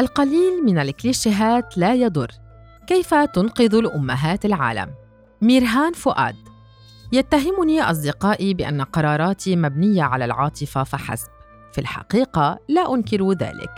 القليل من الكليشيهات لا يضر. كيف تنقذ الأمهات العالم؟ ميرهان فؤاد. يتهمني أصدقائي بأن قراراتي مبنية على العاطفة فحسب. في الحقيقة لا أنكر ذلك.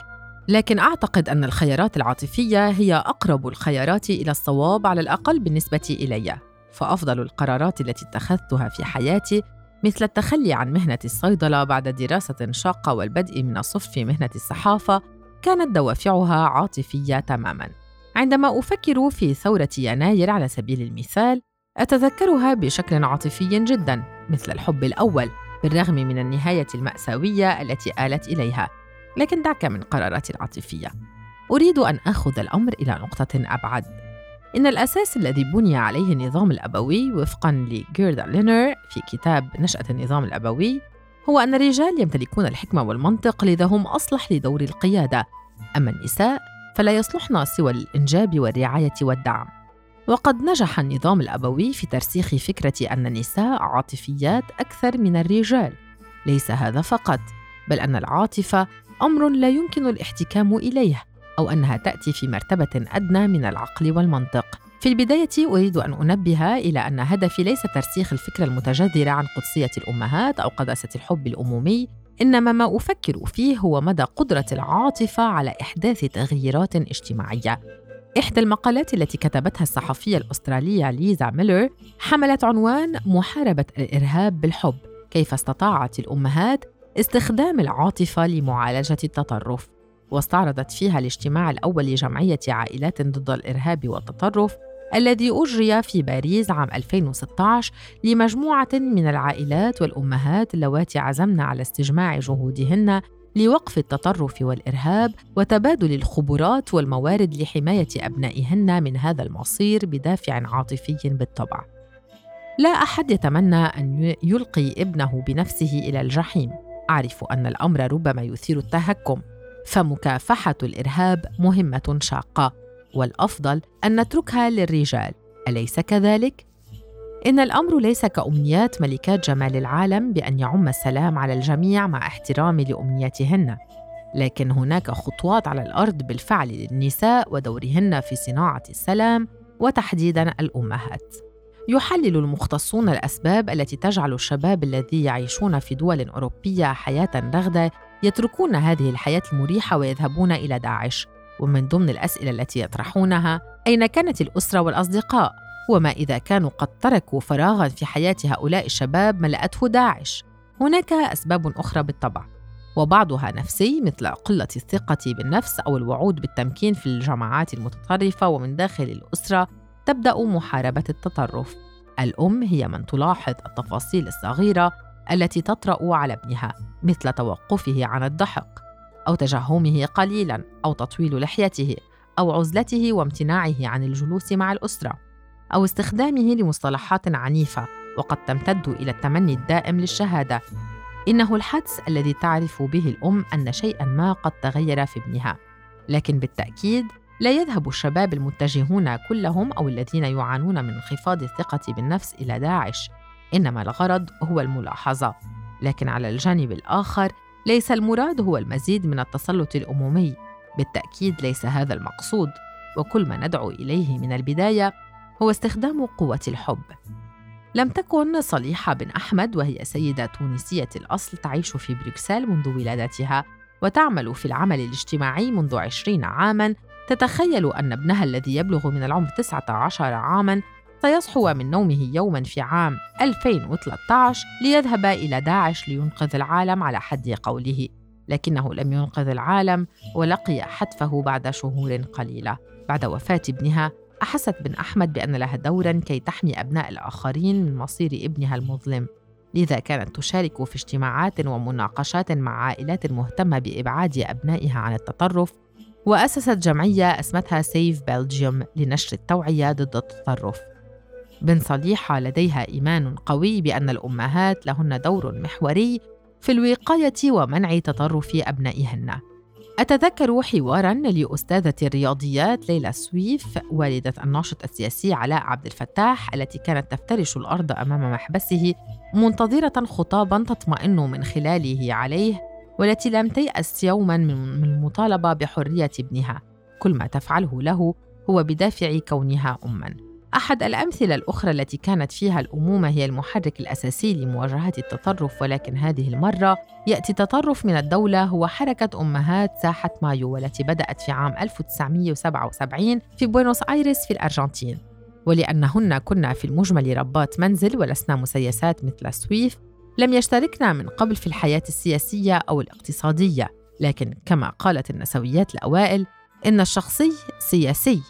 لكن أعتقد أن الخيارات العاطفية هي أقرب الخيارات إلى الصواب على الأقل بالنسبة إلي. فأفضل القرارات التي اتخذتها في حياتي مثل التخلي عن مهنة الصيدلة بعد دراسة شاقة والبدء من الصفر في مهنة الصحافة كانت دوافعها عاطفية تماماً. عندما أفكر في ثورة يناير على سبيل المثال، أتذكرها بشكل عاطفي جداً مثل الحب الأول بالرغم من النهاية المأساوية التي آلت إليها، لكن دعك من قراراتي العاطفية. أريد أن آخذ الأمر إلى نقطة أبعد. إن الأساس الذي بني عليه النظام الأبوي وفقاً لجيردا لينر في كتاب نشأة النظام الأبوي هو أن الرجال يمتلكون الحكمة والمنطق لذا هم أصلح لدور القيادة. أما النساء فلا يصلحن سوى الإنجاب والرعاية والدعم. وقد نجح النظام الأبوي في ترسيخ فكرة أن النساء عاطفيات أكثر من الرجال. ليس هذا فقط بل أن العاطفة أمر لا يمكن الاحتكام إليه أو أنها تأتي في مرتبة أدنى من العقل والمنطق. في البداية أريد أن أنبه إلى أن هدفي ليس ترسيخ الفكرة المتجذرة عن قدسية الأمهات أو قداسة الحب الأمومي، إنما ما أفكر فيه هو مدى قدرة العاطفة على إحداث تغييرات اجتماعية. إحدى المقالات التي كتبتها الصحفية الأسترالية ليزا ميلر حملت عنوان محاربة الإرهاب بالحب، كيف استطاعت الأمهات استخدام العاطفة لمعالجة التطرف. واستعرضت فيها الاجتماع الأول لجمعية عائلات ضد الإرهاب والتطرف الذي أجري في باريس عام 2016 لمجموعة من العائلات والأمهات اللواتي عزمن على استجماع جهودهن لوقف التطرف والإرهاب وتبادل الخبرات والموارد لحماية أبنائهن من هذا المصير بدافع عاطفي بالطبع. لا أحد يتمنى أن يلقي ابنه بنفسه إلى الجحيم. أعرف أن الأمر ربما يثير التهكم، فمكافحة الإرهاب مهمة شاقة والأفضل أن نتركها للرجال. أليس كذلك؟ إن الأمر ليس كأمنيات ملكات جمال العالم بأن يعم السلام على الجميع مع احترام لامنياتهن لكن هناك خطوات على الأرض بالفعل للنساء ودورهن في صناعة السلام وتحديدا الأمهات. يحلل المختصون الأسباب التي تجعل الشباب الذي يعيشون في دول أوروبية حياة رغدة يتركون هذه الحياة المريحة ويذهبون إلى داعش. ومن ضمن الأسئلة التي يطرحونها أين كانت الأسرة والأصدقاء؟ وما إذا كانوا قد تركوا فراغا في حياة هؤلاء الشباب ملأته داعش؟ هناك أسباب أخرى بالطبع وبعضها نفسي مثل قلة الثقة بالنفس أو الوعود بالتمكين في الجماعات المتطرفة ومن داخل الأسرة تبدأ محاربة التطرف. الأم هي من تلاحظ التفاصيل الصغيرة التي تطرأ على ابنها مثل توقفه عن الضحك أو تجهمه قليلا أو تطويل لحيته أو عزلته وامتناعه عن الجلوس مع الأسرة أو استخدامه لمصطلحات عنيفة وقد تمتد إلى التمني الدائم للشهادة. إنه الحدس الذي تعرف به الأم أن شيئا ما قد تغير في ابنها. لكن بالتأكيد لا يذهب الشباب المتجهون كلهم أو الذين يعانون من انخفاض الثقة بالنفس إلى داعش. إنما الغرض هو الملاحظة. لكن على الجانب الآخر ليس المراد هو المزيد من التسلط الامومي بالتأكيد ليس هذا المقصود وكل ما ندعو إليه من البداية هو استخدام قوة الحب. لم تكن صليحة بن أحمد وهي سيدة تونسية الأصل تعيش في بروكسل منذ ولادتها وتعمل في العمل الاجتماعي منذ عشرين عاماً. تتخيل أن ابنها الذي يبلغ من العمر 19 عاماً سيصحو من نومه يوما في عام 2013 ليذهب إلى داعش لينقذ العالم على حد قوله لكنه لم ينقذ العالم ولقي حتفه بعد شهور قليلة. بعد وفاة ابنها أحست بن أحمد بأن لها دورا كي تحمي أبناء الآخرين من مصير ابنها المظلم. لذا كانت تشارك في اجتماعات ومناقشات مع عائلات مهتمة بإبعاد أبنائها عن التطرف وأسست جمعية اسمتها سيف بلجيوم لنشر التوعية ضد التطرف. بن صليحة لديها إيمان قوي بأن الأمهات لهن دور محوري في الوقاية ومنع تطرف أبنائهن. أتذكر حوارا لأستاذة الرياضيات ليلى سويف والدة الناشط السياسي علاء عبد الفتاح التي كانت تفترش الأرض أمام محبسه منتظرة خطابا تطمئن من خلاله عليه والتي لم تيأس يوما من المطالبة بحرية ابنها كل ما تفعله له هو بدافع كونها أماً أحد الأمثلة الأخرى التي كانت فيها الأمومة هي المحرك الأساسي لمواجهة التطرف ولكن هذه المرة يأتي تطرف من الدولة هو حركة أمهات ساحة مايو والتي بدأت في عام 1977 في بوينوس آيرس في الأرجنتين. ولأنهن كن في المجمل ربات منزل ولسنا مسيسات مثل سويف لم يشتركنا من قبل في الحياة السياسية أو الاقتصادية. لكن كما قالت النسويات الأوائل إن الشخصي سياسي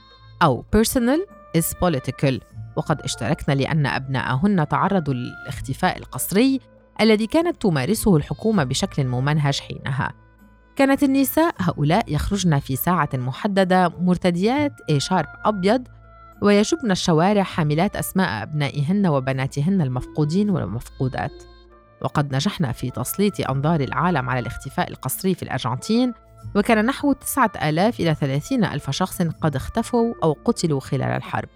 أو personal is political. وقد اشتركن لأن أبناءهن تعرضوا للاختفاء القسري الذي كانت تمارسه الحكومة بشكل ممنهج حينها. كانت النساء هؤلاء يخرجن في ساعة محددة مرتديات إي شارب أبيض ويجبن الشوارع حاملات أسماء أبنائهن وبناتهن المفقودين والمفقودات. وقد نجحنا في تسليط أنظار العالم على الاختفاء القسري في الأرجنتين وكان نحو 9000 إلى 30 ألف شخص قد اختفوا أو قتلوا خلال الحرب.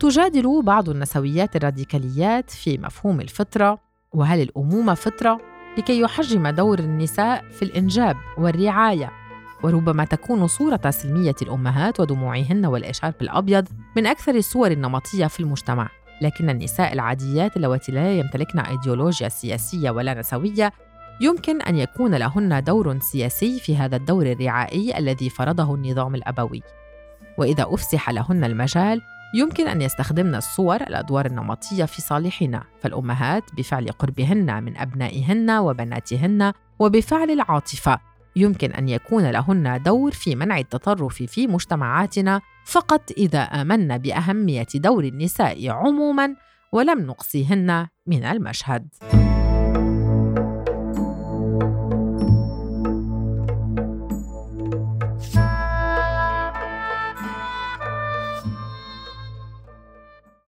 تجادل بعض النسويات الراديكاليات في مفهوم الفطرة وهل الأمومة فطرة؟ لكي يحجم دور النساء في الإنجاب والرعاية. وربما تكون صورة سلمية الأمهات ودموعهن والإشارب الأبيض من أكثر الصور النمطية في المجتمع. لكن النساء العاديات اللواتي لا يمتلكن أيديولوجيا سياسية ولا نسوية يمكن أن يكون لهن دور سياسي في هذا الدور الرعائي الذي فرضه النظام الأبوي وإذا أفسح لهن المجال يمكن أن يستخدمن الصور الأدوار النمطية في صالحنا فالأمهات بفعل قربهن من أبنائهن وبناتهن وبفعل العاطفة يمكن أن يكون لهن دور في منع التطرف في مجتمعاتنا فقط إذا آمنا بأهمية دور النساء عموماً ولم نقصيهن من المشهد.